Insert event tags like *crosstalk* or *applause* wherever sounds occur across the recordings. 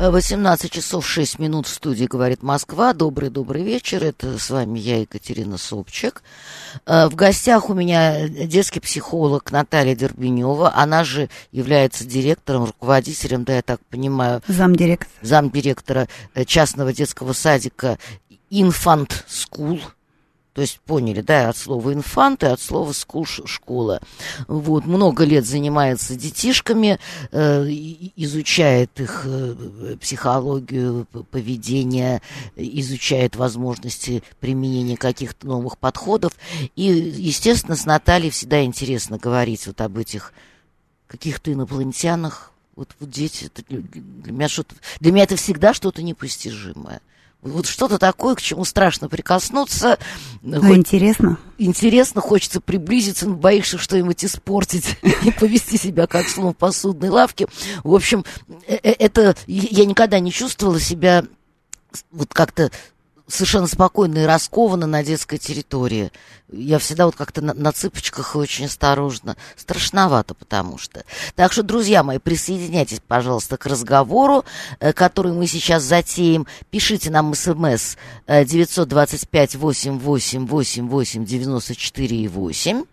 18 часов 6 минут в студии «Говорит Москва». Добрый-добрый вечер. Это с вами я, Екатерина Собчик. Э, в гостях у меня детский психолог Наталья Дербенева. Она же является директором, руководителем, да, я так понимаю... Замдиректора. Замдиректора э, частного детского садика «Infant School». То есть поняли, да, от слова infant и от слова school школа. Вот, много лет занимается детишками, э, изучает их э, психологию, поведение, изучает возможности применения каких-то новых подходов. И, естественно, с Натальей всегда интересно говорить вот об этих каких-то инопланетянах. Вот, вот дети, это для меня что-то, для меня это всегда что-то непостижимое вот что-то такое, к чему страшно прикоснуться. Ну, Хоть интересно. Интересно, хочется приблизиться, но боишься что-нибудь испортить *laughs* и повести себя как слон в посудной лавке. В общем, э, э, это я никогда не чувствовала себя вот как-то совершенно спокойно и раскованно на детской территории. Я всегда вот как-то на, на цыпочках и очень осторожно. Страшновато потому что. Так что, друзья мои, присоединяйтесь, пожалуйста, к разговору, э, который мы сейчас затеем. Пишите нам смс э, 925-888-94-8.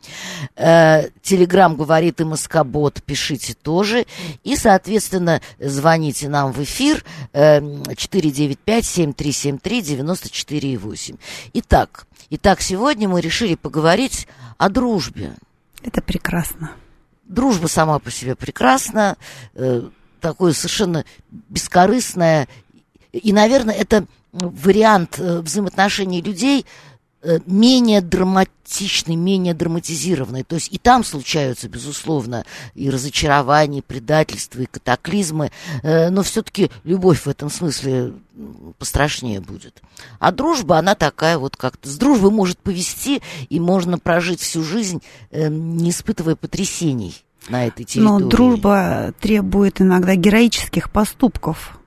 Э, Телеграмм говорит и Москобот, пишите тоже. И, соответственно, звоните нам в эфир 495 7373 90 94,8. Итак, итак, сегодня мы решили поговорить о дружбе. Это прекрасно. Дружба сама по себе прекрасна, э, такое совершенно бескорыстное. И, наверное, это вариант э, взаимоотношений людей – менее драматичный, менее драматизированный. То есть и там случаются, безусловно, и разочарования, и предательства, и катаклизмы, э, но все-таки любовь в этом смысле пострашнее будет. А дружба, она такая вот как-то... С дружбой может повести, и можно прожить всю жизнь, э, не испытывая потрясений на этой территории. Но дружба требует иногда героических поступков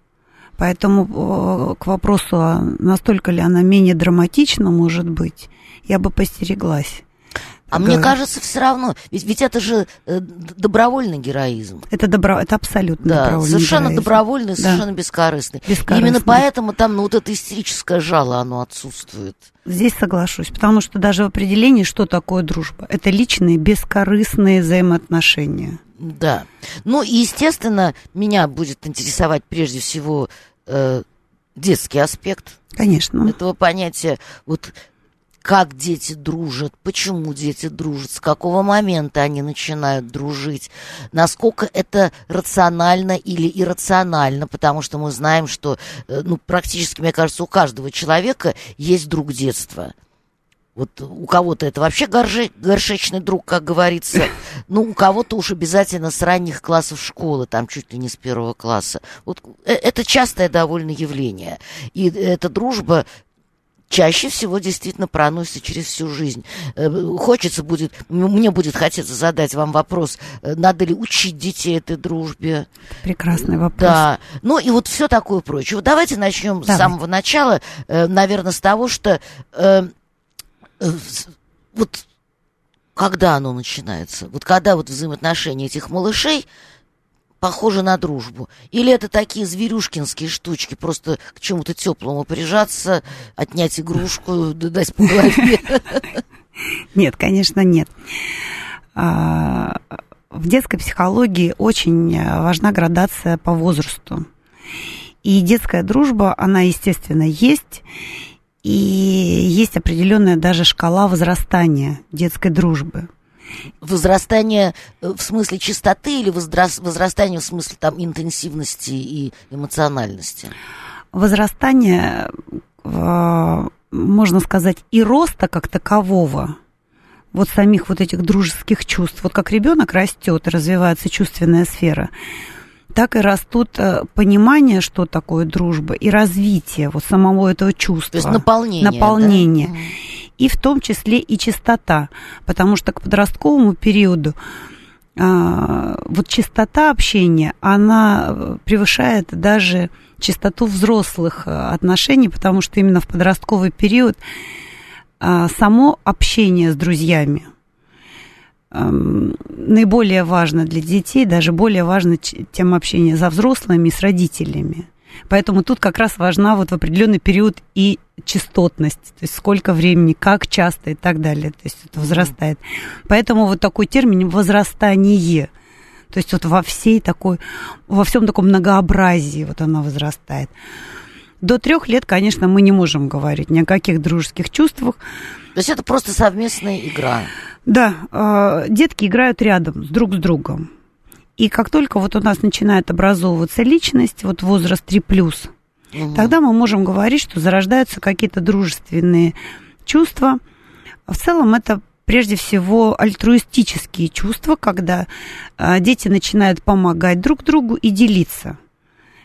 Поэтому э, к вопросу, а настолько ли она менее драматична, может быть, я бы постереглась. А мне кажется, все равно, ведь, ведь это же э, добровольный героизм. Это, добро, это абсолютно да, добровольный совершенно героизм. добровольный, совершенно да. бескорыстный. бескорыстный. именно поэтому там ну, вот это истерическое жало, оно отсутствует. Здесь соглашусь, потому что даже в определении, что такое дружба, это личные бескорыстные взаимоотношения. Да. Ну и, естественно, меня будет интересовать прежде всего э, детский аспект. Конечно. Этого понятия. Вот как дети дружат, почему дети дружат, с какого момента они начинают дружить, насколько это рационально или иррационально, потому что мы знаем, что э, ну, практически, мне кажется, у каждого человека есть друг детства. Вот у кого-то это вообще горже, горшечный друг, как говорится. *laughs* Ну, у кого-то уж обязательно с ранних классов школы, там чуть ли не с первого класса. Вот э, это частое довольно явление. И эта дружба чаще всего действительно проносится через всю жизнь. Э, хочется будет, мне будет хотеться задать вам вопрос, э, надо ли учить детей этой дружбе. Прекрасный вопрос. Да. Ну и вот все такое прочее. Вот давайте начнем Давай. с самого начала, наверное, с того, что Э, вот когда оно начинается? Вот когда вот взаимоотношения этих малышей похожи на дружбу? Или это такие зверюшкинские штучки, просто к чему-то теплому прижаться, отнять игрушку, *laughs* дать по голове? Нет, конечно, нет. А, в детской психологии очень важна градация по возрасту. И детская дружба, она, естественно, есть. И есть определенная даже шкала возрастания детской дружбы. Возрастание э, в смысле чистоты или возрастание в смысле там интенсивности и эмоциональности? Возрастание, э, можно сказать, и роста как такового, вот самих вот этих дружеских чувств. Вот как ребенок растет, развивается чувственная сфера, так и растут э, понимание, что такое дружба, и развитие вот самого этого чувства. То есть наполнение. Наполнение. Да? И в том числе и чистота, потому что к подростковому периоду а, вот частота общения, она превышает даже частоту взрослых отношений, потому что именно в подростковый период само общение с друзьями наиболее важно для детей, даже более важно, чем общение за взрослыми и с родителями. Поэтому тут как раз важна вот в определенный период и частотность, то есть сколько времени, как часто и так далее, то есть это возрастает. Поэтому вот такой термин возрастание, то есть вот во всей такой, во всем таком многообразии вот она возрастает. До трех лет, конечно, мы не можем говорить ни о каких дружеских чувствах. То есть это просто совместная игра. Да, э, детки играют рядом, друг с другом. И как только вот у нас начинает образовываться личность, вот возраст 3 плюс, угу. тогда мы можем говорить, что зарождаются какие-то дружественные чувства. В целом это прежде всего альтруистические чувства, когда э, дети начинают помогать друг другу и делиться.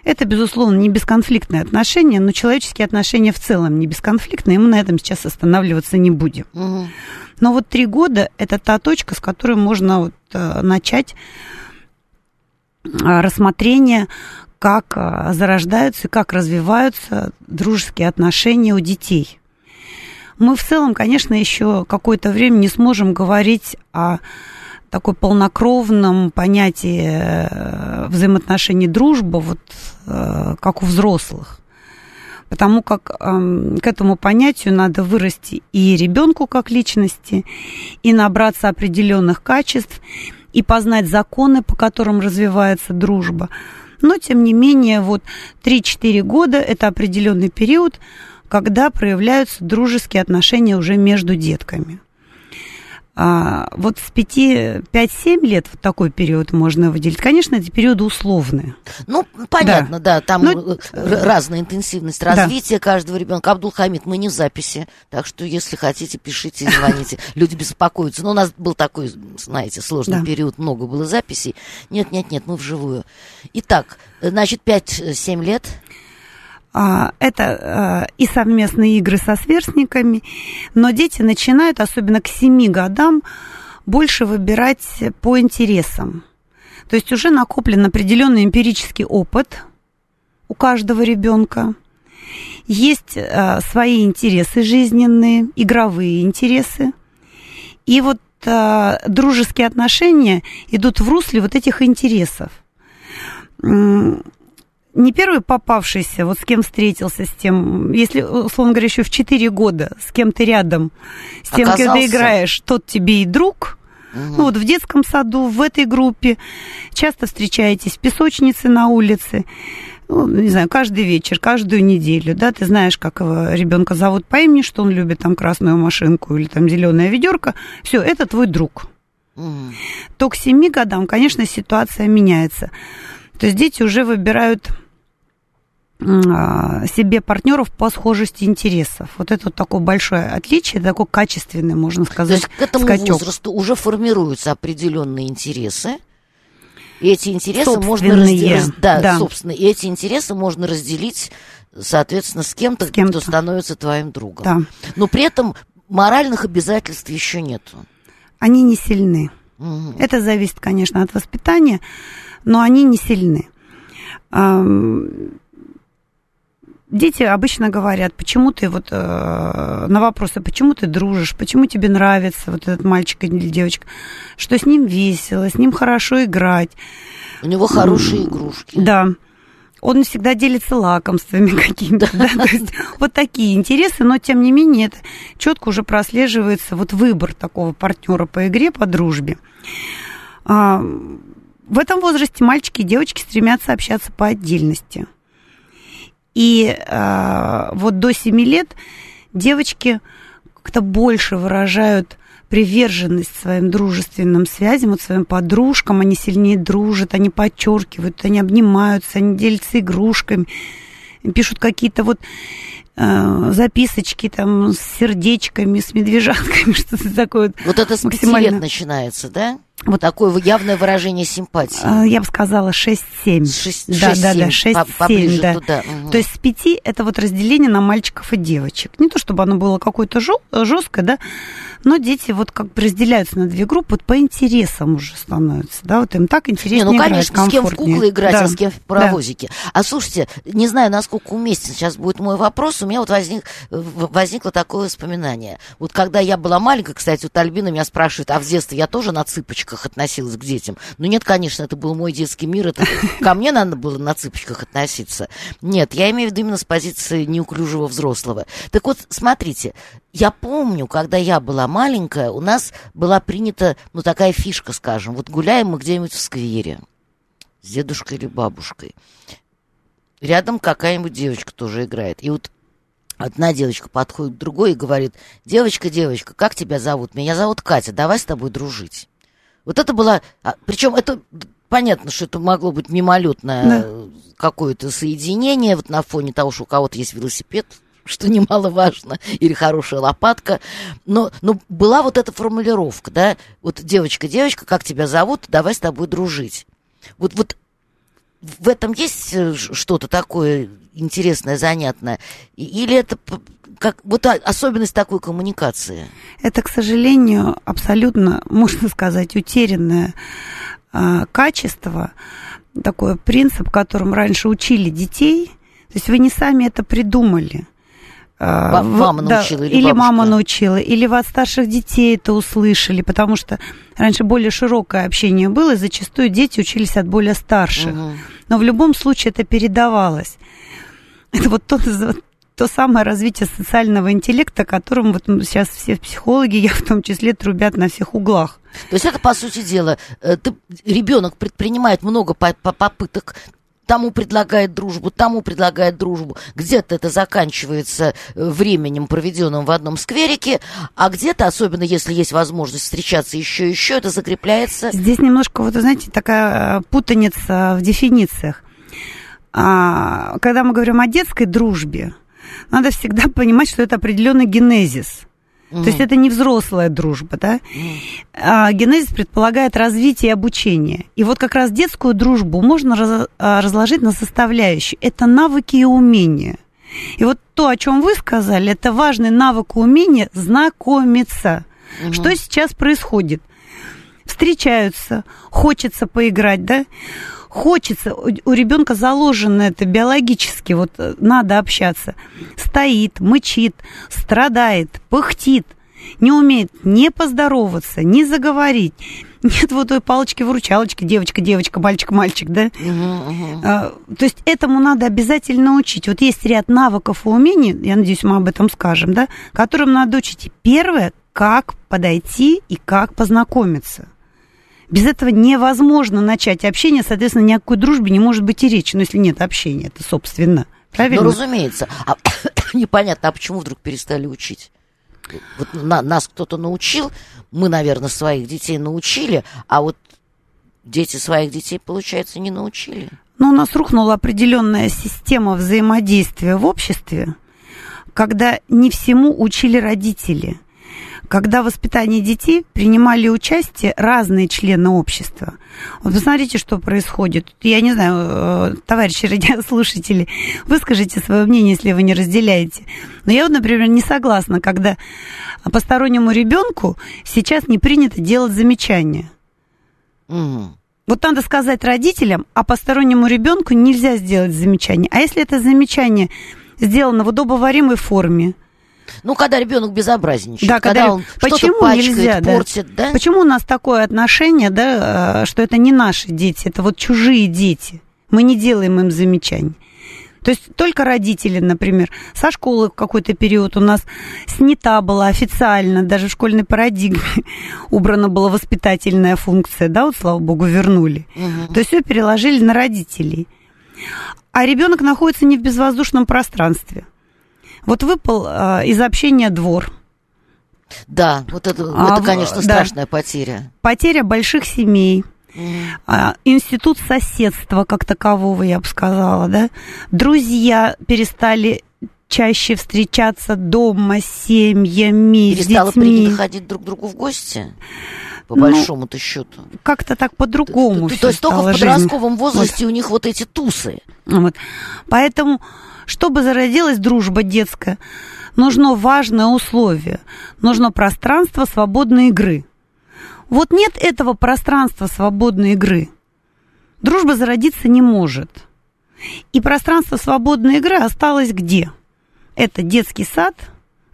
Это, безусловно, не бесконфликтные отношения, но человеческие отношения в целом не бесконфликтные, и мы на этом сейчас останавливаться не будем. Угу. Но вот три года – это та точка, с которой можно вот, э, начать рассмотрение, как э, зарождаются и как развиваются дружеские отношения у детей. Мы в целом, конечно, еще какое-то время не сможем говорить о такой полнокровном понятии взаимоотношений дружба, вот как у взрослых потому как э, к этому понятию надо вырасти и ребенку как личности, и набраться определенных качеств, и познать законы, по которым развивается дружба. Но, тем не менее, вот 3-4 года – это определенный период, когда проявляются дружеские отношения уже между детками. А, вот с 5-7 лет вот такой период можно выделить. Конечно, эти периоды условные. Ну, понятно, да, да там ну, разная интенсивность развития да. каждого ребенка. Абдулхамид, мы не в записи, так что если хотите, пишите, звоните. *laughs* Люди беспокоятся. Но у нас был такой, знаете, сложный да. период, много было записей. Нет, нет, нет, мы вживую. Итак, значит, 5-7 лет. А, это а, и совместные игры со сверстниками, но дети начинают, особенно к 7 годам, больше выбирать по интересам. То есть уже накоплен определенный эмпирический опыт у каждого ребенка. Есть а, свои интересы жизненные, игровые интересы. И вот дружеские отношения идут в русле вот этих интересов не первый попавшийся, вот с кем встретился, с тем, если, условно говоря, еще в 4 года, с кем ты рядом, с тем, Оказался. кем ты играешь, тот тебе и друг. Угу. Ну вот в детском саду, в этой группе часто встречаетесь в песочнице на улице, ну, не знаю, каждый вечер, каждую неделю, да, ты знаешь, как ребенка зовут по имени, что он любит, там, красную машинку или там зеленая ведерко, все, это твой друг. Угу. То к семи годам, конечно, ситуация меняется. То есть дети уже выбирают а, себе партнеров по схожести интересов. Вот это вот такое большое отличие, такой качественный, можно сказать, То есть к этому скачок. возрасту уже формируются определенные интересы, и эти интересы можно разделить. Да, да, собственно, и эти интересы можно разделить, соответственно, с кем-то, с кем кто становится твоим другом. Да. Но при этом моральных обязательств еще нету. Они не сильны. Угу. Это зависит, конечно, от воспитания но они не сильны. Дети обычно говорят, почему ты вот э, на вопросы, почему ты дружишь, почему тебе нравится вот этот мальчик или девочка, что с ним весело, с ним хорошо играть. У него хорошие игрушки. Да. Он всегда делится лакомствами *laughs* какими-то. Да. То *laughs* есть, вот такие интересы, но тем не менее это четко уже прослеживается вот выбор такого партнера по игре, по дружбе. В этом возрасте мальчики и девочки стремятся общаться по отдельности. И э, вот до 7 лет девочки как-то больше выражают приверженность своим дружественным связям, вот своим подружкам, они сильнее дружат, они подчеркивают, они обнимаются, они делятся игрушками, пишут какие-то вот э, записочки там с сердечками, с медвежатками, *laughs* что-то такое. Вот это с максимально... лет начинается, да? Вот такое явное выражение симпатии. А, я бы сказала 6-7. 6, да, да, да, 6-7, да. Туда. Угу. То есть с 5 это вот разделение на мальчиков и девочек. Не то чтобы оно было какое-то жесткое, да, но дети вот как бы разделяются на две группы, вот по интересам уже становятся, да, вот им так интереснее Не, ну, играть, конечно, с кем в куклы играть, да. а с кем в паровозике. Да. А слушайте, не знаю, насколько уместен сейчас будет мой вопрос, у меня вот возник, возникло такое воспоминание. Вот когда я была маленькая, кстати, вот Альбина меня спрашивает, а в детстве я тоже на цыпочках относилась к детям? Ну нет, конечно, это был мой детский мир, это *laughs* ко мне надо было на цыпочках относиться. Нет, я имею в виду именно с позиции неуклюжего взрослого. Так вот, смотрите, я помню, когда я была маленькая, у нас была принята, ну, такая фишка, скажем, вот гуляем мы где-нибудь в сквере с дедушкой или бабушкой. Рядом какая-нибудь девочка тоже играет. И вот одна девочка подходит к другой и говорит, девочка, девочка, как тебя зовут? Меня зовут Катя, давай с тобой дружить. Вот это было, а, причем это понятно, что это могло быть мимолетное да. какое-то соединение вот на фоне того, что у кого-то есть велосипед, *laughs* что немаловажно, или хорошая лопатка. Но, но была вот эта формулировка, да, вот девочка, девочка, как тебя зовут, давай с тобой дружить. Вот, вот в этом есть э, что-то такое интересное, занятное? Или это как, вот особенность такой коммуникации? Это, к сожалению, абсолютно, можно сказать, утерянное э, качество, такой принцип, которым раньше учили детей. То есть вы не сами это придумали. А, мама научила да, или, или бабушка? мама научила, или вы от старших детей это услышали, потому что раньше более широкое общение было, и зачастую дети учились от более старших. Угу. Но в любом случае это передавалось. Это вот то, *laughs* то самое развитие социального интеллекта, которым вот сейчас все психологи, я в том числе, трубят на всех углах. То есть это, по сути дела, э, ты, ребенок предпринимает много попыток тому предлагает дружбу, тому предлагает дружбу. Где-то это заканчивается э, временем, проведенным в одном скверике, а где-то, особенно если есть возможность встречаться еще и еще, это закрепляется. Здесь немножко, вот, знаете, такая э, путаница в дефинициях. А, когда мы говорим о детской дружбе, надо всегда понимать, что это определенный генезис – Mm. То есть это не взрослая дружба, да? А, генезис предполагает развитие и обучение. И вот как раз детскую дружбу можно раз, а, разложить на составляющие. Это навыки и умения. И вот то, о чем вы сказали, это важный навык и умение знакомиться. Mm-hmm. Что сейчас происходит? Встречаются, хочется поиграть, да? Хочется, у ребенка заложено это биологически, вот э, надо общаться. Стоит, мычит, страдает, пыхтит, не умеет не поздороваться, не заговорить. *laughs* Нет вот той палочки-выручалочки, девочка, девочка, мальчик, мальчик, да? Uh-huh, uh-huh. А, то есть этому надо обязательно учить. Вот есть ряд навыков и умений, я надеюсь, мы об этом скажем, да, которым надо учить. первое, как подойти и как познакомиться. Без этого невозможно начать общение, соответственно, ни о какой дружбе не может быть и речи, ну, если нет общения, это собственно. Правильно? Ну, разумеется. А *coughs* непонятно, а почему вдруг перестали учить? Вот на, нас кто-то научил, мы, наверное, своих детей научили, а вот дети своих детей, получается, не научили. Ну, у нас рухнула определенная система взаимодействия в обществе, когда не всему учили родители – когда в воспитании детей принимали участие разные члены общества. Вот посмотрите, что происходит. Я не знаю, э, товарищи *laughs* радиослушатели, выскажите свое мнение, если вы не разделяете. Но я вот, например, не согласна, когда постороннему ребенку сейчас не принято делать замечания. Вот надо сказать родителям, а постороннему ребенку нельзя сделать замечание. А если это замечание сделано в удобоваримой форме, ну, когда ребенок безобразничает, да, когда, когда он почему пачкает, нельзя, портит, да? да? Почему у нас такое отношение, да, э, что это не наши дети, это вот чужие дети. Мы не делаем им замечаний. То есть только родители, например, со школы в какой-то период у нас снята была официально, даже в школьной парадигме *laughs* убрана была воспитательная функция, да, вот, слава богу, вернули. Угу. То есть все переложили на родителей. А ребенок находится не в безвоздушном пространстве. Вот выпал а, из общения двор. Да, вот это, а, это конечно, страшная да. потеря. Потеря больших семей. Mm. Институт соседства как такового, я бы сказала, да. Друзья перестали чаще встречаться дома с семьями, Перестало с детьми. принято ходить друг к другу в гости? по ну, большому-то счету. Как-то так по-другому. То, то, то есть только в подростковом возрасте вот. у них вот эти тусы. Вот. Поэтому, чтобы зародилась дружба детская, нужно важное условие. Нужно пространство свободной игры. Вот нет этого пространства свободной игры. Дружба зародиться не может. И пространство свободной игры осталось где? Это детский сад,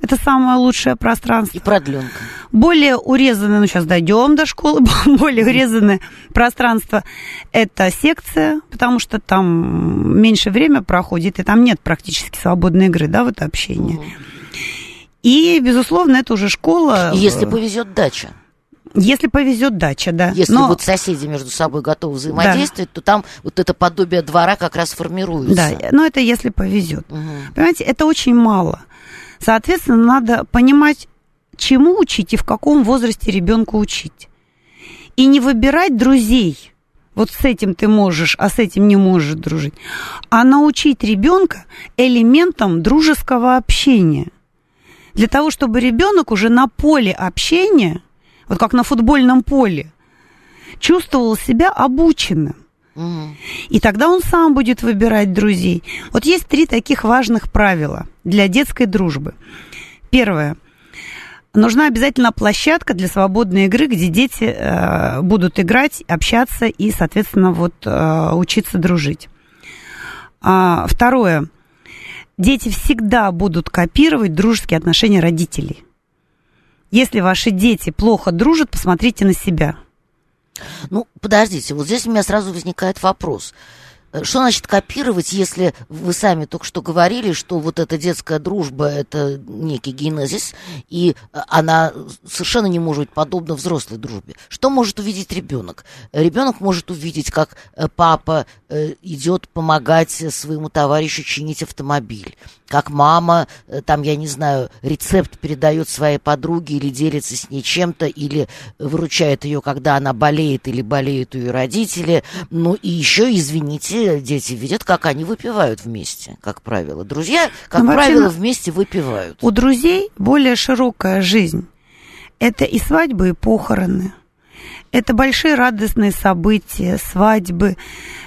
это самое лучшее пространство. И продленка. Более урезанное, ну сейчас дойдем до школы, *laughs* более урезанное пространство – это секция, потому что там меньше время проходит, и там нет практически свободной игры, да, в это общение. Угу. И, безусловно, это уже школа. Если повезет дача. Если повезет дача, да. Если Но... вот соседи между собой готовы взаимодействовать, да. то там вот это подобие двора как раз формируется. Да, но это если повезет. Угу. Понимаете, это очень мало. Соответственно, надо понимать, чему учить и в каком возрасте ребенку учить. И не выбирать друзей. Вот с этим ты можешь, а с этим не можешь дружить. А научить ребенка элементам дружеского общения. Для того, чтобы ребенок уже на поле общения, вот как на футбольном поле, чувствовал себя обученным. И тогда он сам будет выбирать друзей. Вот есть три таких важных правила для детской дружбы. Первое. Нужна обязательно площадка для свободной игры, где дети э, будут играть, общаться и, соответственно, вот э, учиться дружить. А, второе. Дети всегда будут копировать дружеские отношения родителей. Если ваши дети плохо дружат, посмотрите на себя. Ну, подождите, вот здесь у меня сразу возникает вопрос. Э, что значит копировать, если вы сами только что говорили, что вот эта детская дружба – это некий генезис, и э, она совершенно не может быть подобна взрослой дружбе? Что может увидеть ребенок? Ребенок может увидеть, как э, папа идет помогать своему товарищу чинить автомобиль, как мама, там, я не знаю, рецепт передает своей подруге или делится с ней чем-то, или выручает ее, когда она болеет или болеют ее родители. Ну и еще, извините, дети видят, как они выпивают вместе, как правило. Друзья, как Но ну, правило, вместе выпивают. У друзей более широкая жизнь. Это и свадьбы, и похороны. Это большие радостные события, свадьбы,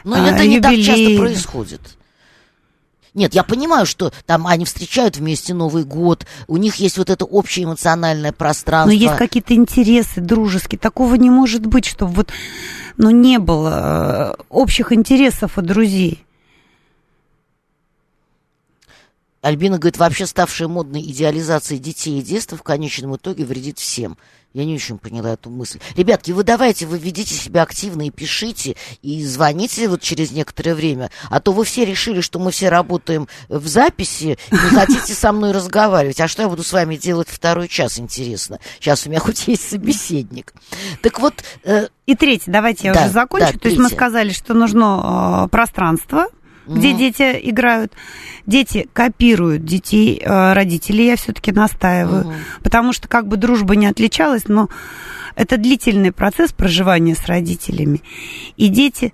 Но а, это не так часто происходит. Нет, я понимаю, что там они встречают вместе Новый год, у них есть вот это общее эмоциональное пространство. Но есть какие-то интересы дружеские. Такого не может быть, чтобы вот ну, не было э, общих интересов у друзей. Альбина говорит, вообще ставшая модной идеализация детей и детства в конечном итоге вредит всем. Я не очень поняла эту мысль. Ребятки, вы давайте, вы ведите себя активно и пишите, и звоните вот через некоторое время. А то вы все решили, что мы все работаем в записи, и не хотите со мной разговаривать. А что я буду с вами делать второй час, интересно? Сейчас у меня хоть есть собеседник. Так вот... Э... И третий, давайте я да, уже закончу. Да, То третье. есть мы сказали, что нужно э, пространство, где угу. дети играют. Дети копируют детей э, родителей, я все-таки настаиваю. Угу. Потому что как бы дружба не отличалась, но это длительный процесс проживания с родителями. И дети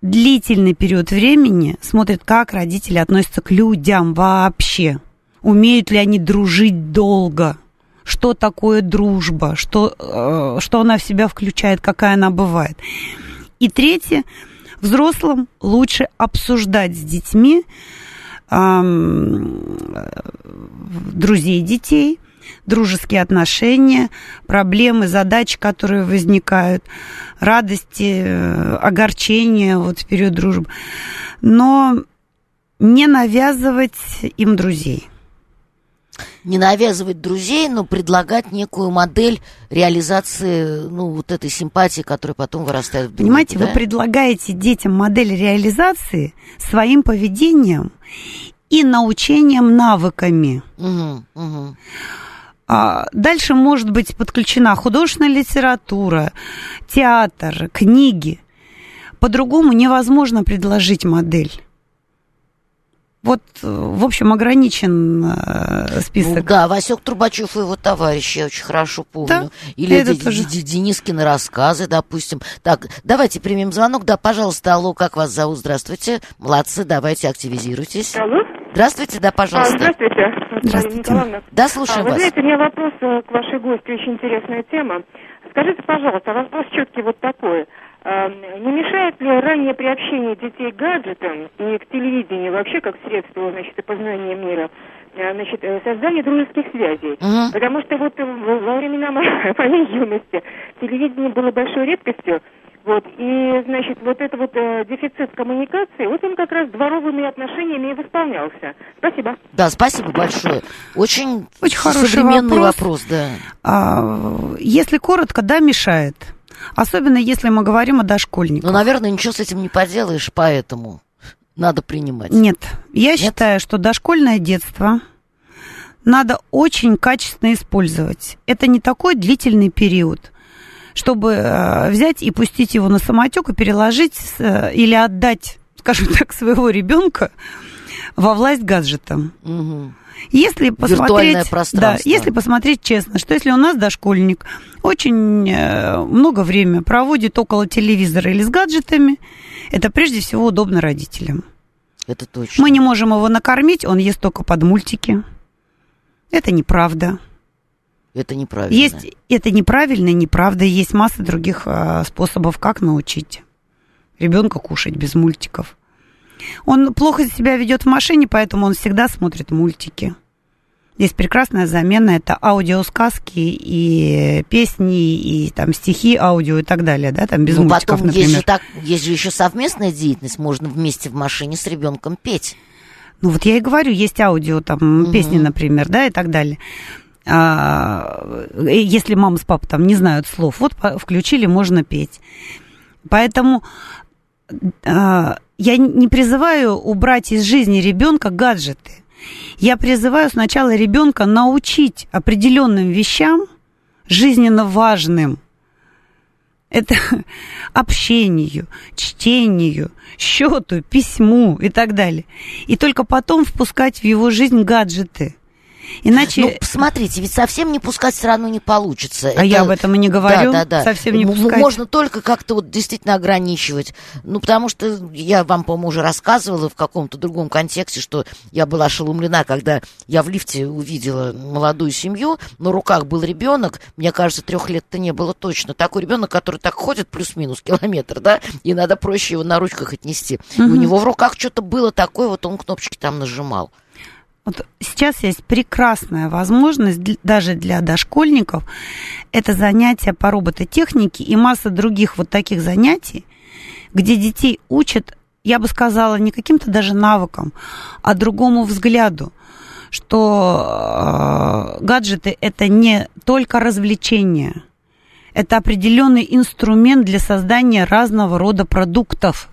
длительный период времени смотрят, как родители относятся к людям вообще. Умеют ли они дружить долго? Что такое дружба? Что, э, что она в себя включает? Какая она бывает? И третье, Взрослым лучше обсуждать с детьми друзей детей, дружеские отношения, проблемы, задачи, которые возникают, радости, э, огорчения вот в период дружбы. Но не навязывать им друзей не навязывать друзей, но предлагать некую модель реализации, ну, вот этой симпатии, которая потом вырастает в дружбу. Понимаете, да? вы предлагаете детям модель реализации своим поведением и научением навыками. Угу, угу. Дальше может быть подключена художественная литература, театр, книги. По-другому невозможно предложить модель. Вот, в общем, ограничен э, список. Ну, да, Васек Трубачев и его товарищи, я очень хорошо помню. Да, Или это Д- тоже. Денискины рассказы, допустим. Так, давайте примем звонок. Да, пожалуйста, алло, как вас зовут? Здравствуйте. Молодцы, давайте активизируйтесь. Алло. Здравствуйте, да, пожалуйста. А, здравствуйте, здравствуйте. Николаевна. Да, слушаем а, вы вас. знаете, у меня вопрос э, к вашей гости, очень интересная тема. Скажите, пожалуйста, вопрос четкий вот такой. А, не мешает ли раннее приобщение детей к гаджетам и к телевидению вообще как средство значит, познания мира а, значит, э, создание дружеских связей. Мгм. Потому что вот э, во времена мо- *laughs* моей юности телевидение было большой редкостью. Вот, и, значит, вот это вот э, дефицит коммуникации, вот он как раз дворовыми отношениями и восполнялся. Спасибо. Да, спасибо большое. Очень, Очень хороший современный вопрос. вопрос, да. А, если коротко, да, мешает. Особенно если мы говорим о дошкольниках. Ну, наверное, ничего с этим не поделаешь, поэтому надо принимать. Нет, я считаю, что дошкольное детство надо очень качественно использовать. Это не такой длительный период, чтобы э, взять и пустить его на самотек и переложить э, или отдать, скажем *laughs* так, своего ребенка во власть гаджетам. Мгм. Если посмотреть, да, если посмотреть честно, что если у нас дошкольник очень э, много времени проводит около телевизора или с гаджетами, это прежде всего удобно родителям. Это точно. Мы не можем его накормить, он ест только под мультики. Это неправда. Это неправильно. Есть, это неправильно неправда. Есть масса других э, способов, как научить ребенка кушать без мультиков. Он плохо себя ведет в машине, поэтому он всегда смотрит мультики. Есть прекрасная замена, это аудиосказки и песни, и там стихи, аудио и так далее, да, там без ну, мультиков, потом есть например. же, так, есть же еще совместная деятельность, можно вместе в машине с ребенком петь. Ну вот я и говорю, есть аудио, там, Мгм. песни, например, да, и так далее. А, э, если мама с папой там не знают слов, вот включили, можно петь. Поэтому я не призываю убрать из жизни ребенка гаджеты. Я призываю сначала ребенка научить определенным вещам, жизненно важным. Это *laughs* общению, чтению, счету, письму и так далее. И только потом впускать в его жизнь гаджеты. Иначе... Ну, посмотрите, ведь совсем не пускать все равно не получится. А я об этом и не говорю. Да, да, да. Совсем не пускать. Можно только как-то вот действительно ограничивать. Ну, потому что я вам, по-моему, уже рассказывала в каком-то другом контексте, что я была ошеломлена, когда я в лифте увидела молодую семью, на руках был ребенок, мне кажется, трех лет-то не было точно. Такой ребенок, который так ходит плюс-минус километр, да, и надо проще его на ручках отнести. И у него в руках что-то было такое, вот он кнопочки там нажимал. Вот сейчас есть прекрасная возможность даже для дошкольников. Это занятия по робототехнике и масса других вот таких занятий, где детей учат, я бы сказала, не каким-то даже навыкам, а другому взгляду что э, гаджеты это не только развлечение, это определенный инструмент для создания разного рода продуктов.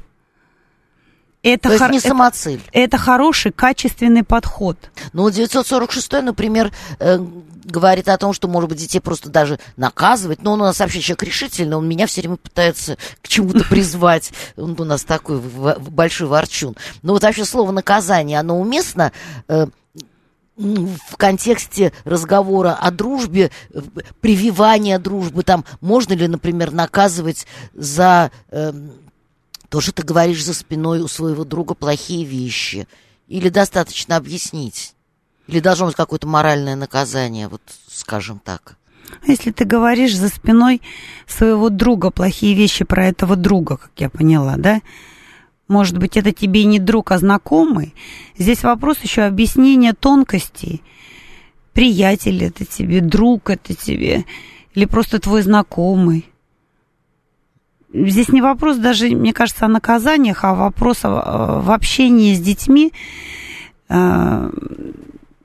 Это, То есть хор- не это- самоцель. это хороший, качественный подход. Ну, 946, например, э, говорит о том, что, может быть, детей просто даже наказывать. Но он у нас вообще человек решительный, он меня все время пытается к чему-то *laughs* призвать. Он у нас такой большой ворчун. Но вот вообще слово наказание, оно уместно э, м, в контексте разговора о дружбе, э, прививания дружбы, там можно ли, например, наказывать за эм, то, что ты говоришь за спиной у своего друга плохие вещи, или достаточно объяснить, или должно быть какое-то моральное наказание, вот скажем так. Если ты говоришь за спиной своего друга плохие вещи про этого друга, как я поняла, да? Может быть, это тебе не друг, а знакомый. Здесь вопрос еще объяснения тонкостей. Приятель это тебе, друг это тебе, или просто твой знакомый. Здесь не вопрос даже, мне кажется, о наказаниях, а вопрос о- в общении с детьми. Э,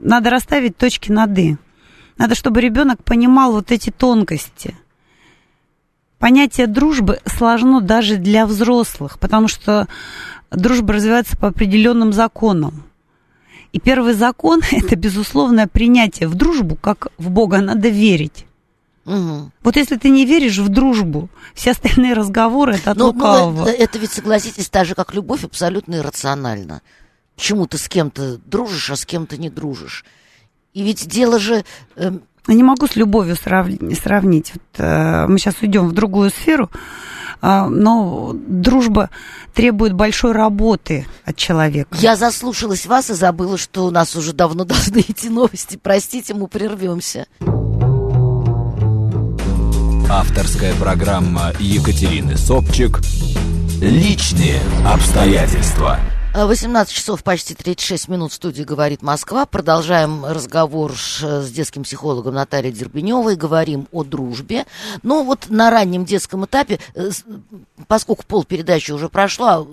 Надо расставить точки над «и». Надо, чтобы ребенок понимал вот эти тонкости. Понятие дружбы сложно даже для взрослых, потому что дружба развивается по определенным законам. И первый закон – *laughs* это безусловное принятие в дружбу, как в Бога надо верить. Мгм. Вот если ты не веришь в дружбу, все остальные разговоры – это от лукавого. это, это ведь, согласитесь, так же, как любовь, абсолютно иррационально. Почему ты с кем-то дружишь, а с кем-то не дружишь? И ведь дело же... Я не могу с любовью сравни- сравнить. Вот, э, мы сейчас уйдем в другую сферу, а, но дружба требует большой работы от человека. Я заслушалась вас и забыла, что у нас уже давно *laughs* должны идти новости. Простите, мы прервемся. Авторская программа Екатерины Собчик «Личные обстоятельства». 18 часов почти 36 минут в студии «Говорит Москва». Продолжаем разговор с детским психологом Натальей Дербеневой. Говорим о дружбе. Но вот на раннем детском этапе, э, поскольку пол передачи уже прошла,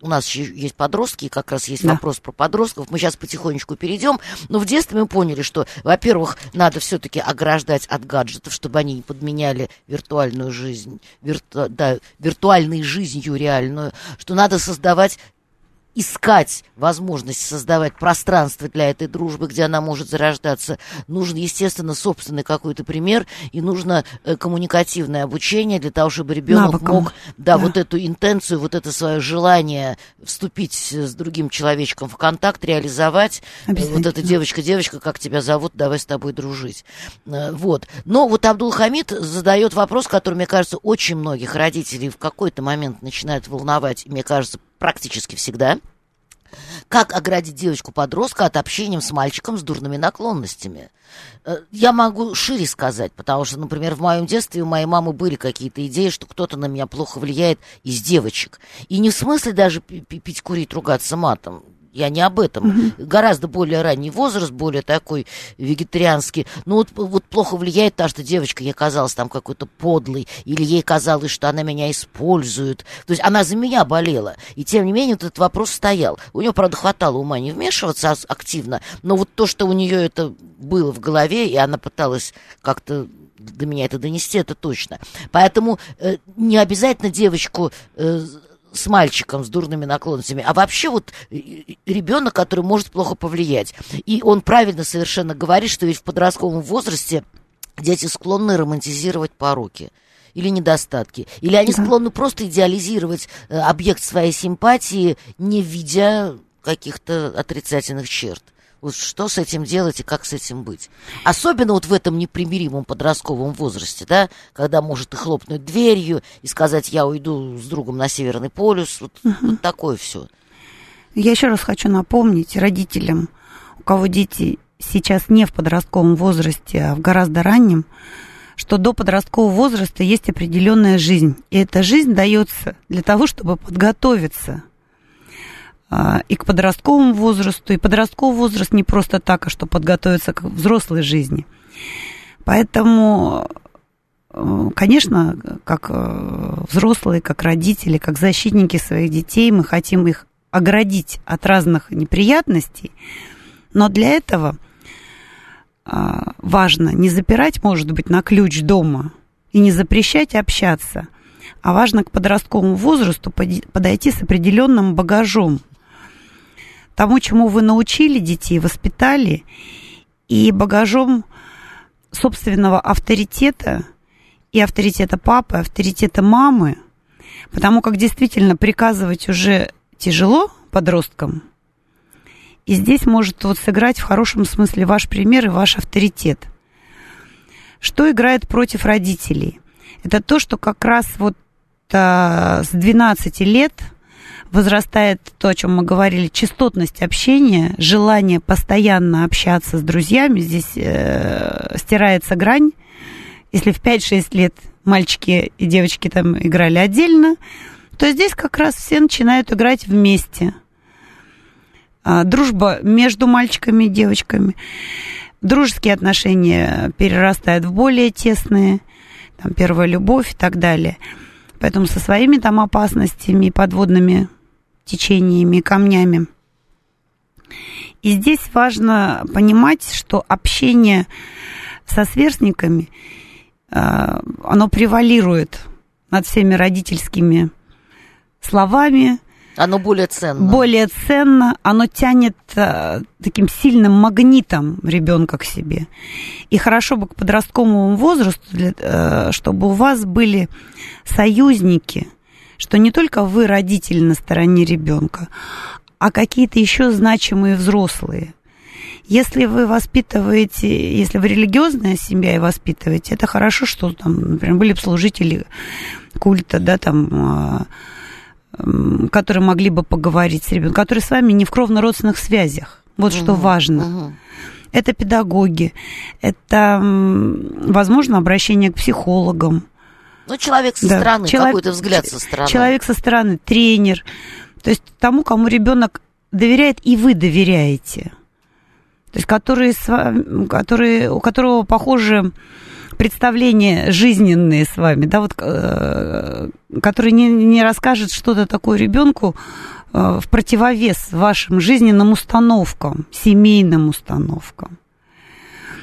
у нас есть подростки, и как раз есть да. вопрос про подростков. Мы сейчас потихонечку перейдем. Но в детстве мы поняли, что, во-первых, надо все-таки ограждать от гаджетов, чтобы они не подменяли виртуальную жизнь, вирту, да, виртуальной жизнью реальную, что надо создавать искать возможность создавать пространство для этой дружбы, где она может зарождаться, нужен, естественно, собственный какой-то пример, и нужно э, коммуникативное обучение для того, чтобы ребенок Навыком. мог, да, да, вот эту интенцию, вот это свое желание вступить с другим человечком в контакт, реализовать. Э, вот эта девочка-девочка, как тебя зовут, давай с тобой дружить. Э, вот. Но вот Абдул Хамид задает вопрос, который, мне кажется, очень многих родителей в какой-то момент начинает волновать, мне кажется, практически всегда. Как оградить девочку-подростка от общения с мальчиком с дурными наклонностями? Э, я могу шире сказать, потому что, например, в моем детстве у моей мамы были какие-то идеи, что кто-то на меня плохо влияет из девочек. И не в смысле даже пить, курить, ругаться матом. Я не об этом. Угу. Гораздо более ранний возраст, более такой вегетарианский. Ну вот, вот плохо влияет та, что девочка ей казалась там какой-то подлой, или ей казалось, что она меня использует. То есть она за меня болела. И тем не менее вот этот вопрос стоял. У нее, правда, хватало ума не вмешиваться активно, но вот то, что у нее это было в голове, и она пыталась как-то до меня это донести, это точно. Поэтому э, не обязательно девочку э, с мальчиком с дурными наклонностями, а вообще вот э, ребенок, который может плохо повлиять. И он правильно совершенно говорит, что ведь в подростковом возрасте дети склонны романтизировать пороки или недостатки. Или они да. склонны просто идеализировать э, объект своей симпатии, не видя каких-то отрицательных черт. Вот что с этим делать и как с этим быть? Особенно вот в этом непримиримом подростковом возрасте, да, когда может и хлопнуть дверью, и сказать, я уйду с другом на Северный полюс, вот, угу. вот такое все. Я еще раз хочу напомнить родителям, у кого дети сейчас не в подростковом возрасте, а в гораздо раннем, что до подросткового возраста есть определенная жизнь. И эта жизнь дается для того, чтобы подготовиться и к подростковому возрасту. И подростковый возраст не просто так, а что подготовиться к взрослой жизни. Поэтому, э, конечно, как э, взрослые, как родители, как защитники своих детей, мы хотим их оградить от разных неприятностей, но для этого а, важно не запирать, может быть, на ключ дома и не запрещать общаться, а важно к подростковому возрасту подойти с определенным багажом тому, чему вы научили детей, воспитали, и багажом собственного авторитета и авторитета папы, авторитета мамы, потому как действительно приказывать уже тяжело подросткам, и здесь может вот сыграть в хорошем смысле ваш пример и ваш авторитет. Что играет против родителей? Это то, что как раз вот а, с 12 лет – возрастает то, о чем мы говорили, частотность общения, желание постоянно общаться с друзьями, здесь э, стирается грань. Если в 5-6 лет мальчики и девочки там играли отдельно, то здесь как раз все начинают играть вместе. А, дружба между мальчиками и девочками. Дружеские отношения перерастают в более тесные, там, первая любовь и так далее. Поэтому со своими там опасностями, подводными течениями, камнями. И здесь важно понимать, что общение со сверстниками, э, оно превалирует над всеми родительскими словами. Оно более ценно. Более ценно, оно тянет э, таким сильным магнитом ребенка к себе. И хорошо бы к подростковому возрасту, э, чтобы у вас были союзники – что не только вы родители на стороне ребенка, а какие-то еще значимые взрослые. Если вы воспитываете, если вы религиозная семья и воспитываете, это хорошо, что там, например, были бы служители культа, да, там, а, которые могли бы поговорить с ребенком, которые с вами не в кровно-родственных связях. Вот uh-huh, что важно. Uh-huh. это педагоги, это, возможно, обращение к психологам. Ну, человек со да. стороны, человек, какой-то взгляд со стороны. Человек со стороны, тренер. То есть тому, кому ребенок доверяет, и вы доверяете. То есть который, который, у которого похожи представления жизненные с вами, да, вот, э, который не, не расскажет что-то такое ребенку э, в противовес вашим жизненным установкам, семейным установкам.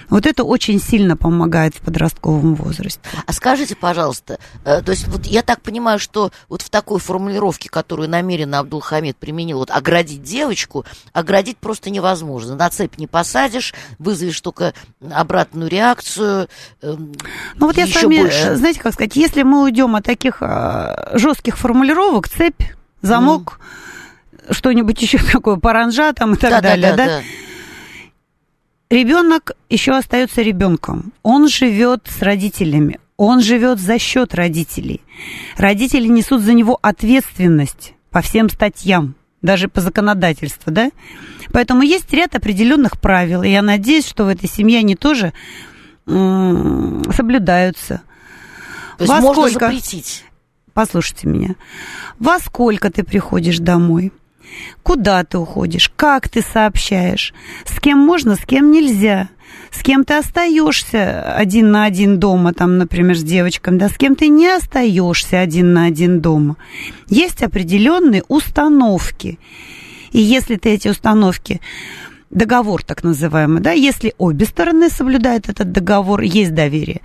Вот это очень сильно помогает в подростковом возрасте. А скажите, пожалуйста, э, то есть вот я так понимаю, что вот в такой формулировке, которую намеренно Абдулхамид применил, вот оградить девочку, оградить просто невозможно. На цепь не посадишь, вызовешь только обратную реакцию. Э, ну вот я с вами, больше... знаете, как сказать, если мы уйдем от таких э, жестких формулировок, цепь, замок, mm. что-нибудь еще *laughs* такое, паранжа там и так да, далее, да, да, да? да ребенок еще остается ребенком. Он живет с родителями. Он живет за счет родителей. Родители несут за него ответственность по всем статьям, даже по законодательству, да? Поэтому есть ряд определенных правил, и я надеюсь, что в этой семье они тоже соблюдаются. То есть Во можно сколько... запретить? Послушайте меня. Во сколько ты приходишь домой? Куда ты уходишь? Как ты сообщаешь? С кем можно, с кем нельзя? С кем ты остаешься один на один дома, там, например, с девочками, да, с кем ты не остаешься один на один дома. Есть определенные установки. И если ты эти установки договор так называемый, да, если обе стороны соблюдают этот договор, есть доверие.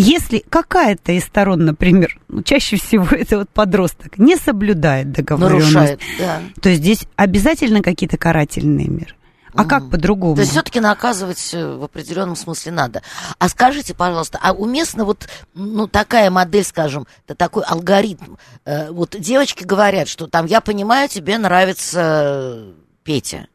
Если какая-то из сторон, например, ну, чаще всего *laughs* это вот подросток, не соблюдает договоренность, Нарушает, да. то здесь обязательно какие-то карательные меры. А mm. как по-другому? То есть все-таки наказывать э, в определенном смысле надо. А скажите, пожалуйста, а уместно вот ну, такая модель, скажем, это такой алгоритм? Э, вот девочки говорят, что там, я понимаю, тебе нравится Петя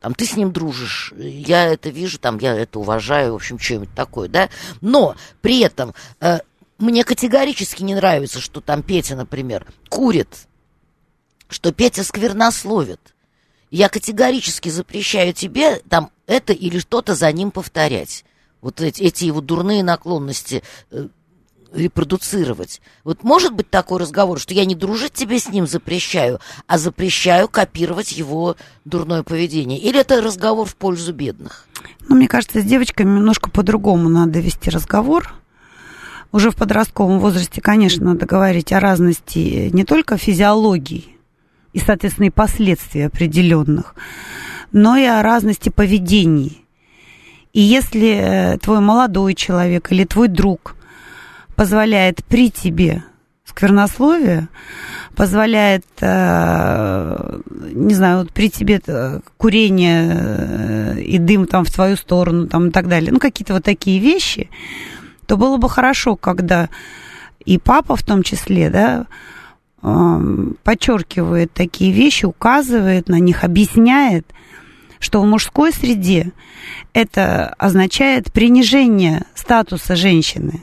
там, ты с ним дружишь, я это вижу, там, я это уважаю, в общем, что-нибудь такое, да, но при этом э, мне категорически не нравится, что там Петя, например, курит, что Петя сквернословит. Я категорически запрещаю тебе там это или что-то за ним повторять. Вот эти, эти его дурные наклонности э, репродуцировать. Вот может быть такой разговор, что я не дружить тебе с ним запрещаю, а запрещаю копировать его дурное поведение? Или это разговор в пользу бедных? Ну, мне кажется, с девочками немножко по-другому надо вести разговор. Уже в подростковом возрасте, конечно, надо говорить о разности не только физиологии и, соответственно, и последствий определенных, но и о разности поведений. И если э, твой молодой человек или твой друг – позволяет при тебе сквернословие, позволяет, э, не знаю, вот при тебе э, курение э, и дым там в твою сторону там и так далее, ну какие-то вот такие вещи, то было бы хорошо, когда и папа в том числе, да, подчеркивает такие вещи, указывает на них, объясняет, что в мужской среде это означает принижение статуса женщины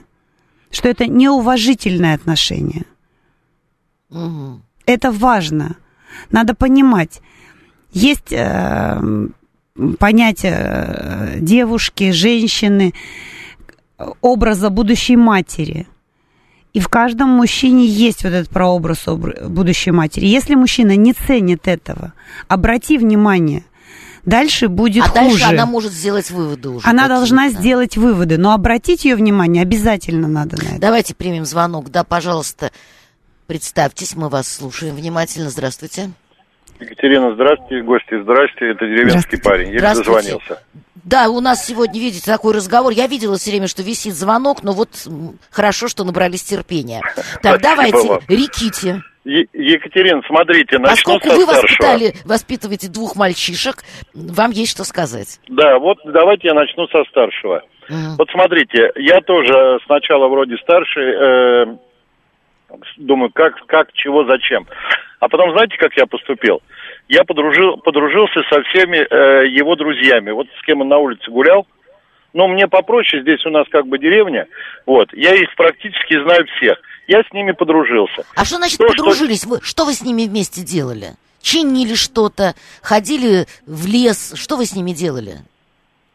что это неуважительное отношение. Угу. Это важно. Надо понимать. Есть э, понятие э, девушки, женщины, образа будущей матери. И в каждом мужчине есть вот этот прообраз будущей матери. Если мужчина не ценит этого, обрати внимание – дальше будет а хуже. дальше она может сделать выводы уже. Она должна сделать выводы, но обратить ее внимание обязательно надо на это. Давайте примем звонок. Да, пожалуйста, представьтесь, мы вас слушаем внимательно. Здравствуйте. Екатерина, здравствуйте, гости, здравствуйте, это деревенский парень, я дозвонился. Да, у нас сегодня, видите, такой разговор. Я видела все время, что висит звонок, но вот хорошо, что набрались терпения. *laughs* Так, давайте, Риките. Екатерина, смотрите, начну Поскольку со вы воспитали, воспитываете двух мальчишек, вам есть что сказать. Да, вот давайте я начну со старшего. Uh-huh. Вот смотрите, я тоже сначала вроде старший, э, думаю, как, как, чего, зачем. А потом, знаете, как я поступил? Я подружил, подружился со всеми э, его друзьями. Вот с кем он на улице гулял. Но мне попроще, здесь у нас как бы деревня. Вот, я их практически знаю всех я с ними подружился. А что значит То, подружились? Что... Вы, что вы с ними вместе делали? Чинили что-то, ходили в лес, что вы с ними делали?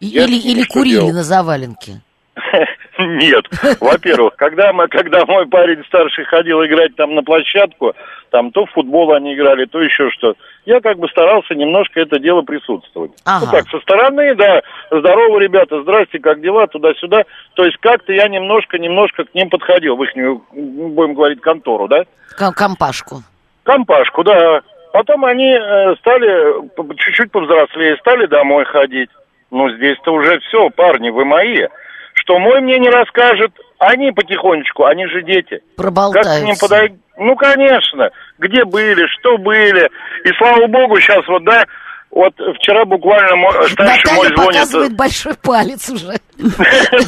Или, или курили на заваленке? *laughs* *laughs* Нет. Во-первых, когда, мы, когда мой парень старший ходил играть там на площадку, там то в футбол они играли, то еще что я как бы старался немножко это дело присутствовать. Ага. Ну так, со стороны, да, здорово, ребята, здрасте, как дела, туда-сюда. То есть как-то я немножко-немножко к ним подходил, в их, будем говорить, контору, да? Компашку. Компашку, да. Потом они э, стали чуть-чуть повзрослее, стали домой ходить. Ну, здесь-то уже все, парни, вы мои. Что мой мне не расскажет, они потихонечку, они же дети. Проболтаются. Как к ним подойти? Ну, конечно. Где были, что были. И слава богу, сейчас вот, да, вот вчера буквально мой, старший мой звонит. показывает большой палец уже.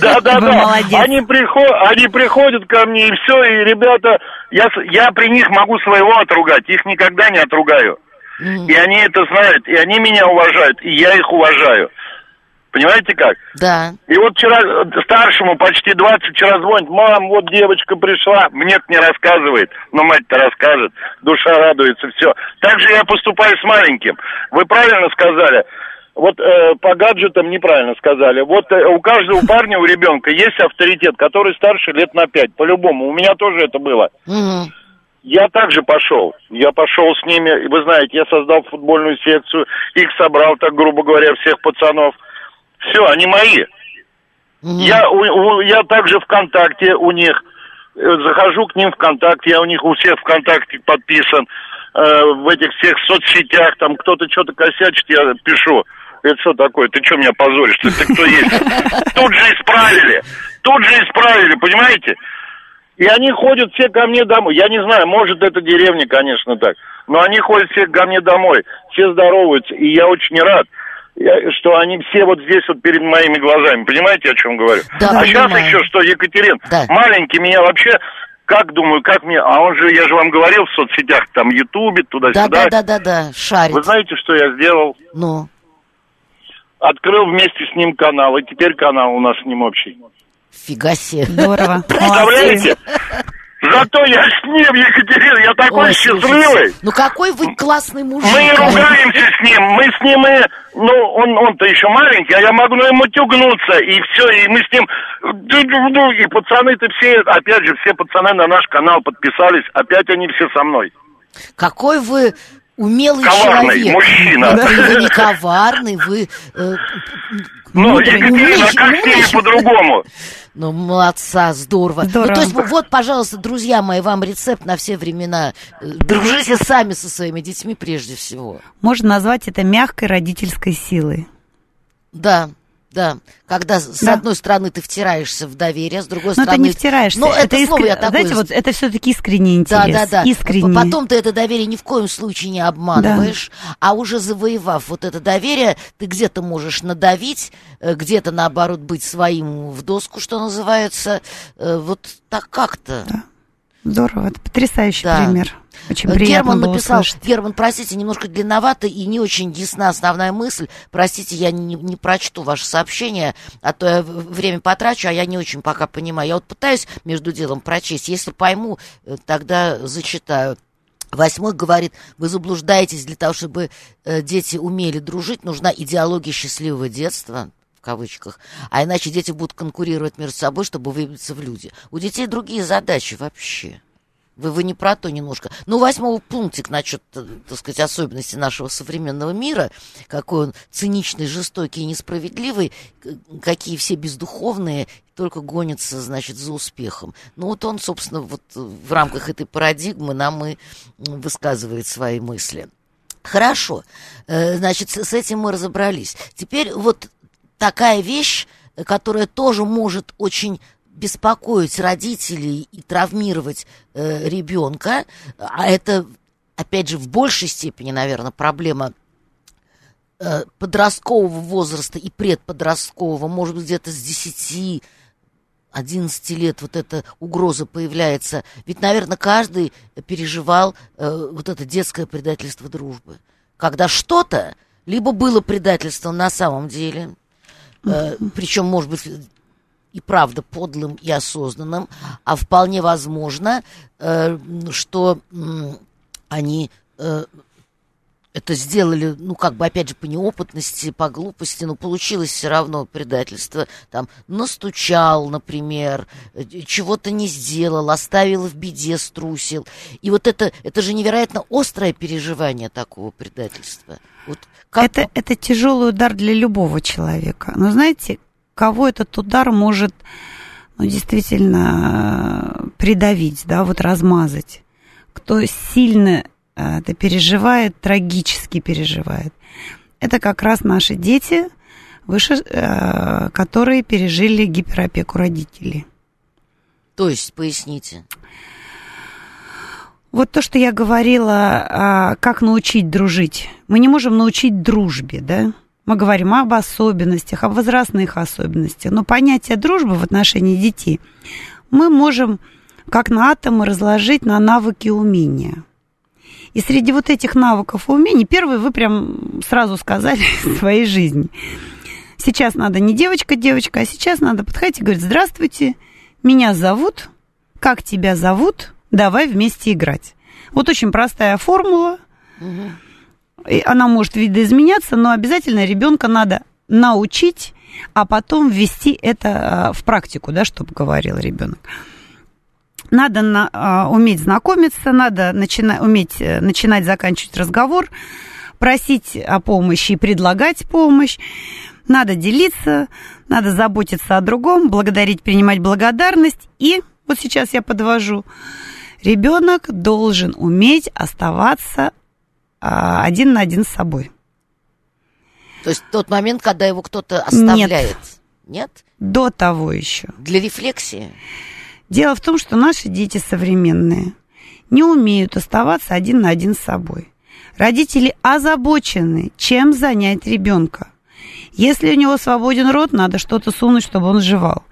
Да, да, да. Они приходят ко мне, и все, и ребята, я при них могу своего отругать, их никогда не отругаю. И они это знают, и они меня уважают, и я их уважаю. Понимаете как? Да. И вот вчера старшему почти 20 вчера звонит, мам, вот девочка пришла, мне не рассказывает, но мать-то расскажет, душа радуется, все. Так же я поступаю с маленьким. Вы правильно сказали, вот э, по гаджетам неправильно сказали. Вот э, у каждого *laughs* парня, у ребенка есть авторитет, который старше лет на пять, по-любому. У меня тоже это было. Угу. Я также пошел. Я пошел с ними. Вы знаете, я создал футбольную секцию. Их собрал, так грубо говоря, всех пацанов. Все, они мои. Угу. Я, у, у, я также ВКонтакте у них. Э, захожу к ним ВКонтакте, я у них у всех ВКонтакте подписан. Э, в этих всех соцсетях, там кто-то что-то косячит, я пишу. Это что такое? Ты что меня позоришь? Ты, ты кто есть? *laughs* Тут же исправили. Тут же исправили, понимаете? И они ходят все ко мне домой. Я не знаю, может, это деревня, конечно, так. Но они ходят все ко мне домой. Все здороваются. И я очень рад что они все вот здесь вот перед моими глазами. Понимаете, о чем говорю? Да, а сейчас еще что, Екатерин, да. маленький меня вообще как думаю, как мне... А он же, я же вам говорил в соцсетях, там, Ютубе, туда-сюда. Да, да, да, да, да, шарит. Вы знаете, что я сделал? Ну? Открыл вместе с ним канал, и теперь канал у нас с ним общий. Фига себе. Здорово. Представляете? Зато я с ним, Екатерина, я такой Ой, счастливый. Слушайте, ну какой вы классный мужик. Мы ругаемся с ним, мы с ним и... Ну, он, он-то еще маленький, а я могу на ему тюгнуться, и все, и мы с ним... И пацаны-то все, опять же, все пацаны на наш канал подписались, опять они все со мной. Какой вы умелый коварный человек. мужчина. Вы не *laughs* коварный, вы... Э, ну, Екатерина, как с ними по-другому? Ну, молодца, здорово. здорово. Ну, то есть, вот, пожалуйста, друзья мои, вам рецепт на все времена. Э, дружите сами со своими детьми прежде всего. Можно назвать это мягкой родительской силой. Да, да, когда с да. одной стороны ты втираешься в доверие, с другой Но стороны... ты не втираешься. Ну, это, это слово я такое... Знаете, вот это все-таки искренний интерес. Да, да, да. Искренний. Потом ты это доверие ни в коем случае не обманываешь, да. а уже завоевав вот это доверие, ты где-то можешь надавить, э, где-то, наоборот, быть своим в доску, что называется. Э, вот так как-то. Да. Здорово, это потрясающий да. пример. Очень Герман написал, услышать. Герман, простите, немножко длинновато и не очень ясна основная мысль. Простите, я не, не прочту ваше сообщение, а то я время потрачу, а я не очень пока понимаю. Я вот пытаюсь между делом прочесть. Если пойму, э, тогда зачитаю. Восьмой говорит, вы заблуждаетесь для того, чтобы э, дети умели дружить, нужна идеология счастливого детства в кавычках, а иначе дети будут конкурировать между собой, чтобы выбиться в люди. У детей другие задачи вообще. Вы, вы не про то немножко. Ну, восьмой пунктик насчет, э, так сказать, особенности нашего современного мира, какой он циничный, жестокий и несправедливый, какие все бездуховные, только гонятся, значит, за успехом. Ну, вот он, собственно, вот в рамках этой парадигмы нам и высказывает свои мысли. Хорошо, э, значит, с этим мы разобрались. Теперь вот такая вещь, которая тоже может очень беспокоить родителей и травмировать э, ребенка, а это, опять же, в большей степени, наверное, проблема э, подросткового возраста и предподросткового, может быть, где-то с 10 11 лет вот эта угроза появляется. Ведь, наверное, каждый переживал э, вот это детское предательство дружбы. Когда что-то либо было предательством на самом деле, э, причем, может быть, и правда подлым и осознанным, а вполне возможно, э, что они э, это сделали, ну, как бы, опять же, по неопытности, по глупости, но получилось все равно предательство. Там, настучал, например, э, чего-то не сделал, оставил в беде, струсил. И вот это, это же невероятно острое переживание такого предательства. Вот как... это, это тяжелый удар для любого человека. Но знаете, кого этот удар может ну, действительно придавить, да, вот размазать? Кто сильно Э, это переживает, трагически переживает. Это как раз наши дети, выше, э, которые пережили гиперопеку родителей. То есть, поясните. Вот то, что я говорила, а, как научить дружить. Мы не можем научить дружбе, да? Мы говорим об особенностях, об возрастных особенностях. Но понятие дружбы в отношении детей мы можем как на атомы разложить на навыки и умения. И среди вот этих навыков и умений, первый вы прям сразу сказали *laughs* в своей жизни. Сейчас надо не девочка-девочка, а сейчас надо подходить и говорить, здравствуйте, меня зовут, как тебя зовут, давай вместе играть. Вот очень простая формула. И она может видоизменяться, но обязательно ребенка надо научить, а потом ввести это а, в практику, да, чтобы говорил ребенок. Надо на, а, уметь знакомиться, надо начина, уметь э, начинать, заканчивать разговор, просить о помощи и предлагать помощь. Надо делиться, надо заботиться о другом, благодарить, принимать благодарность. И вот сейчас я подвожу. Ребенок должен уметь оставаться один на один с собой. То есть тот момент, когда его кто-то оставляет. Нет. Нет? До того еще. Для рефлексии. Дело в том, что наши дети современные не умеют оставаться один на один с собой. Родители озабочены, чем занять ребенка. Если у него свободен рот, надо что-то сунуть, чтобы он жевал.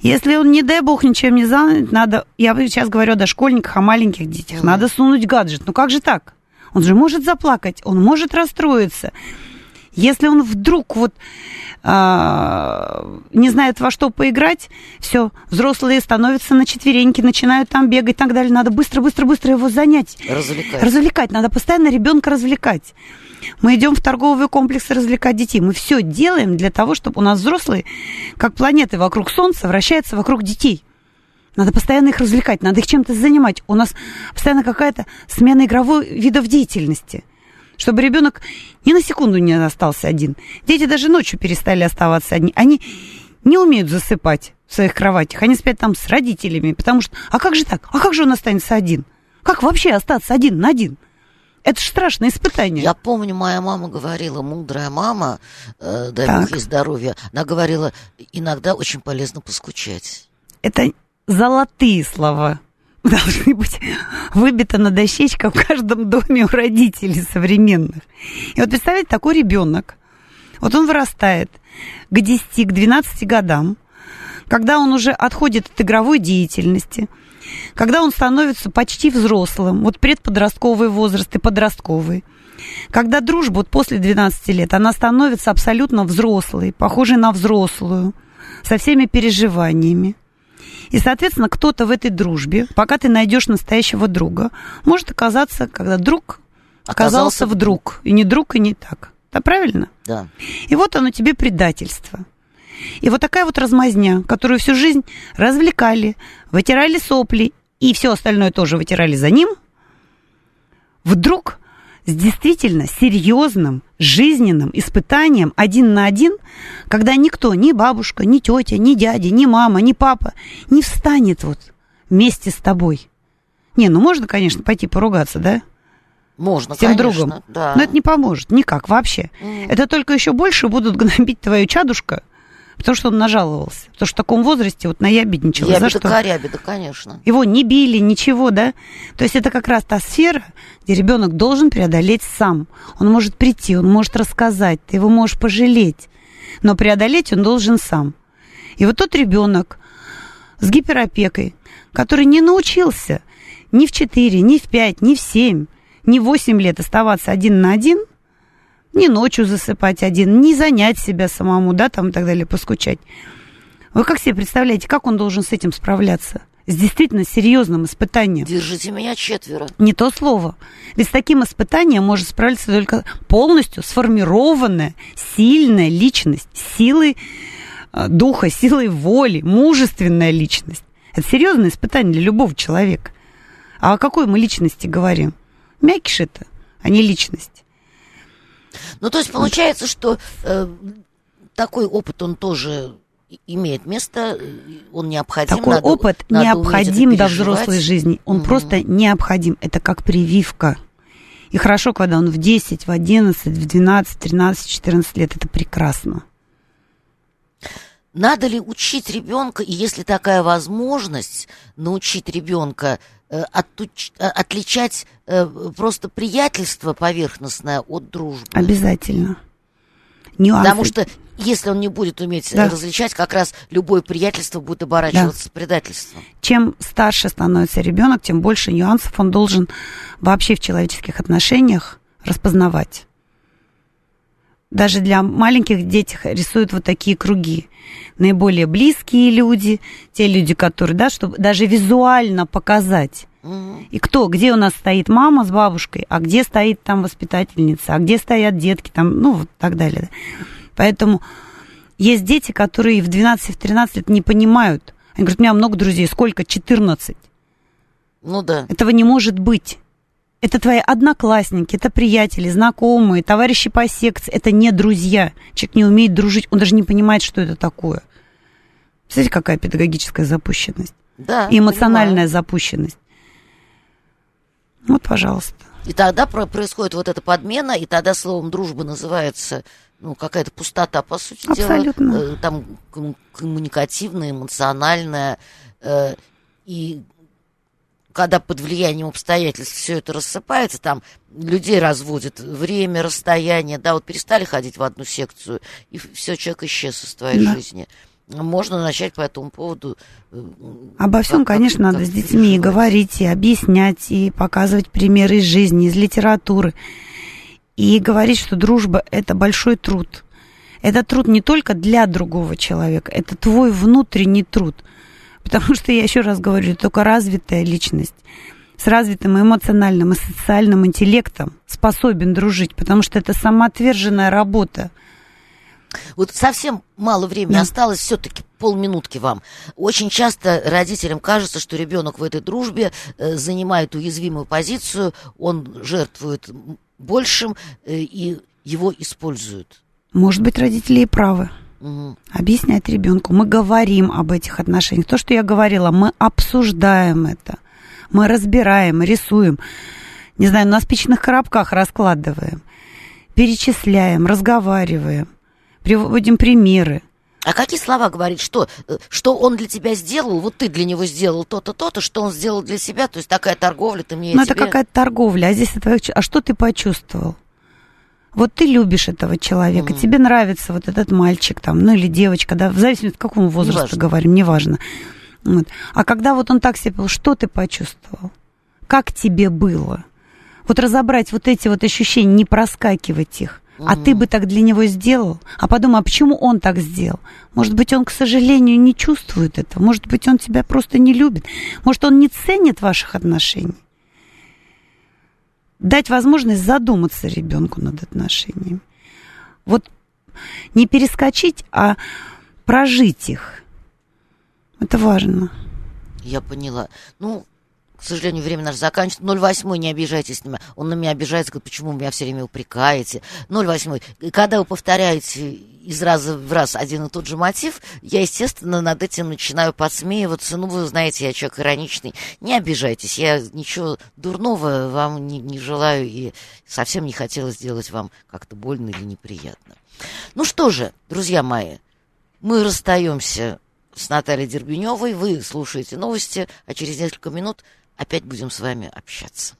Если он, не дай бог, ничем не занят, надо, я сейчас говорю о дошкольниках, о маленьких детях, надо сунуть гаджет. Ну как же так? Он же может заплакать, он может расстроиться. Если он вдруг вот а, не знает во что поиграть, все, взрослые становятся на четвереньки, начинают там бегать и так далее. Надо быстро-быстро-быстро его занять. Развлекать. Развлекать, надо постоянно ребенка развлекать. Мы идем в торговые комплексы развлекать детей. Мы все делаем для того, чтобы у нас взрослые, как планеты вокруг Солнца, вращаются вокруг детей. Надо постоянно их развлекать, надо их чем-то занимать. У нас постоянно какая-то смена игровой видов деятельности – чтобы ребенок ни на секунду не остался один. Дети даже ночью перестали оставаться одни. Они не умеют засыпать в своих кроватях. Они спят там с родителями, потому что, а как же так? А как же он останется один? Как вообще остаться один на один? Это же страшное испытание. Я помню, моя мама говорила, мудрая мама, э, дай бог ей здоровья, она говорила, иногда очень полезно поскучать. Это золотые слова должны быть выбиты на дощечках в каждом доме у родителей современных. И вот представляете, такой ребенок, вот он вырастает к 10, к 12 годам, когда он уже отходит от игровой деятельности, когда он становится почти взрослым, вот предподростковый возраст и подростковый, когда дружба вот после 12 лет, она становится абсолютно взрослой, похожей на взрослую, со всеми переживаниями. И, соответственно, кто-то в этой дружбе, пока ты найдешь настоящего друга, может оказаться, когда друг оказался, оказался вдруг. И не друг, и не так. Да, правильно? Да. И вот оно тебе предательство. И вот такая вот размазня, которую всю жизнь развлекали, вытирали сопли и все остальное тоже вытирали за ним, вдруг с действительно серьезным жизненным испытанием один на один, когда никто, ни бабушка, ни тетя, ни дядя, ни мама, ни папа не встанет вот вместе с тобой. Не, ну можно, конечно, пойти поругаться, да? Можно, с тем конечно, другом. Да. Но это не поможет никак вообще. Mm. Это только еще больше будут гнобить твою чадушка, Потому что он нажаловался. Потому что в таком возрасте вот наябедничал. Ябеда, за что? корябеда, конечно. Его не били, ничего, да? То есть это как раз та сфера, где ребенок должен преодолеть сам. Он может прийти, он может рассказать, ты его можешь пожалеть. Но преодолеть он должен сам. И вот тот ребенок с гиперопекой, который не научился ни в 4, ни в 5, ни в 7, ни в 8 лет оставаться один на один – ни ночью засыпать один, ни занять себя самому, да, там и так далее, поскучать. Вы как себе представляете, как он должен с этим справляться? с действительно серьезным испытанием. Держите меня четверо. Не то слово. Ведь с таким испытанием может справиться только полностью сформированная, сильная личность, силой э, духа, силой воли, мужественная личность. Это серьезное испытание для любого человека. А о какой мы личности говорим? Мякиш это, а не личность. Ну, то есть получается, что э, такой опыт, он тоже имеет место, он необходим. Такой надо, опыт надо необходим до взрослой жизни. Он угу. просто необходим. Это как прививка. И хорошо, когда он в 10, в 11, в 12, 13, 14 лет. Это прекрасно. Надо ли учить ребенка, и если такая возможность, научить ребенка э, отлуч, э, отличать э, просто приятельство поверхностное от дружбы? Обязательно. Нюансы. Потому что если он не будет уметь да. различать, как раз любое приятельство будет оборачиваться да. предательством. Чем старше становится ребенок, тем больше нюансов он должен вообще в человеческих отношениях распознавать. Даже для маленьких детей рисуют вот такие круги. Наиболее близкие люди, те люди, которые, да, чтобы даже визуально показать. И кто, где у нас стоит мама с бабушкой, а где стоит там воспитательница, а где стоят детки, там, ну, вот так далее. Поэтому есть дети, которые в 12-13 лет не понимают. Они говорят, у меня много друзей. Сколько? 14. Ну да. Этого не может быть. Это твои одноклассники, это приятели, знакомые, товарищи по секции. Это не друзья. Человек не умеет дружить, он даже не понимает, что это такое. Смотрите, какая педагогическая запущенность. Да, и эмоциональная понимаю. запущенность. Вот, пожалуйста. И тогда происходит вот эта подмена, и тогда словом дружба называется ну, какая-то пустота, по сути Абсолютно. дела, э, там коммуникативная, эмоциональная, э, и когда под влиянием обстоятельств все это рассыпается, там людей разводят время, расстояние, да, вот перестали ходить в одну секцию, и все, человек исчез из твоей да. жизни. Можно начать по этому поводу. Э, Обо всем, как, конечно, как, надо с детьми говорить, и объяснять, и показывать примеры из жизни, из литературы и говорить, что дружба – это большой труд. Это труд не только для другого человека, это твой внутренний труд. Потому что, я еще раз говорю, только развитая личность с развитым эмоциональным и социальным интеллектом способен дружить, потому что это самоотверженная работа. Вот совсем мало времени да. осталось, все-таки полминутки вам. Очень часто родителям кажется, что ребенок в этой дружбе э, занимает уязвимую позицию, он жертвует большим, э, и его используют. Может быть, родители и правы. Угу. Объяснять ребенку. Мы говорим об этих отношениях. То, что я говорила, мы обсуждаем это. Мы разбираем, рисуем. Не знаю, на спичных коробках раскладываем. Перечисляем, разговариваем. Приводим примеры. А какие слова говорить? Что, э, что он для тебя сделал? Вот ты для него сделал то-то, то-то, что он сделал для себя? То есть такая торговля, ты мне Ну, тебе... это какая-то торговля, а здесь это... А что ты почувствовал? Вот ты любишь этого человека, mm тебе нравится вот этот мальчик там, ну или девочка, да, в зависимости от какого возраста неважно. говорим, неважно. Вот. А когда вот он так себя повел, что ты почувствовал? Как тебе было? Вот разобрать вот эти вот ощущения, не проскакивать их. А ты бы так для него сделал? А подумай, а почему он так сделал? Может быть, он, к сожалению, не чувствует этого. Может быть, он тебя просто не любит. Может, он не ценит ваших отношений. Дать возможность задуматься ребенку над отношениями. Вот не перескочить, а прожить их. Это важно. Я поняла. Ну, сожалению, время наше заканчивается. 08 не обижайтесь на меня. Он на меня обижается, говорит, почему меня все время упрекаете. 08 когда вы повторяете из раза в раз один и тот же мотив, я, естественно, над этим начинаю подсмеиваться. Ну, вы знаете, я человек ироничный. Не обижайтесь, я ничего дурного вам не, не желаю и совсем не хотела сделать вам как-то больно или неприятно. Ну что же, друзья мои, мы расстаемся с Натальей Дербеневой. Вы слушаете новости, а через несколько минут опять будем с вами общаться.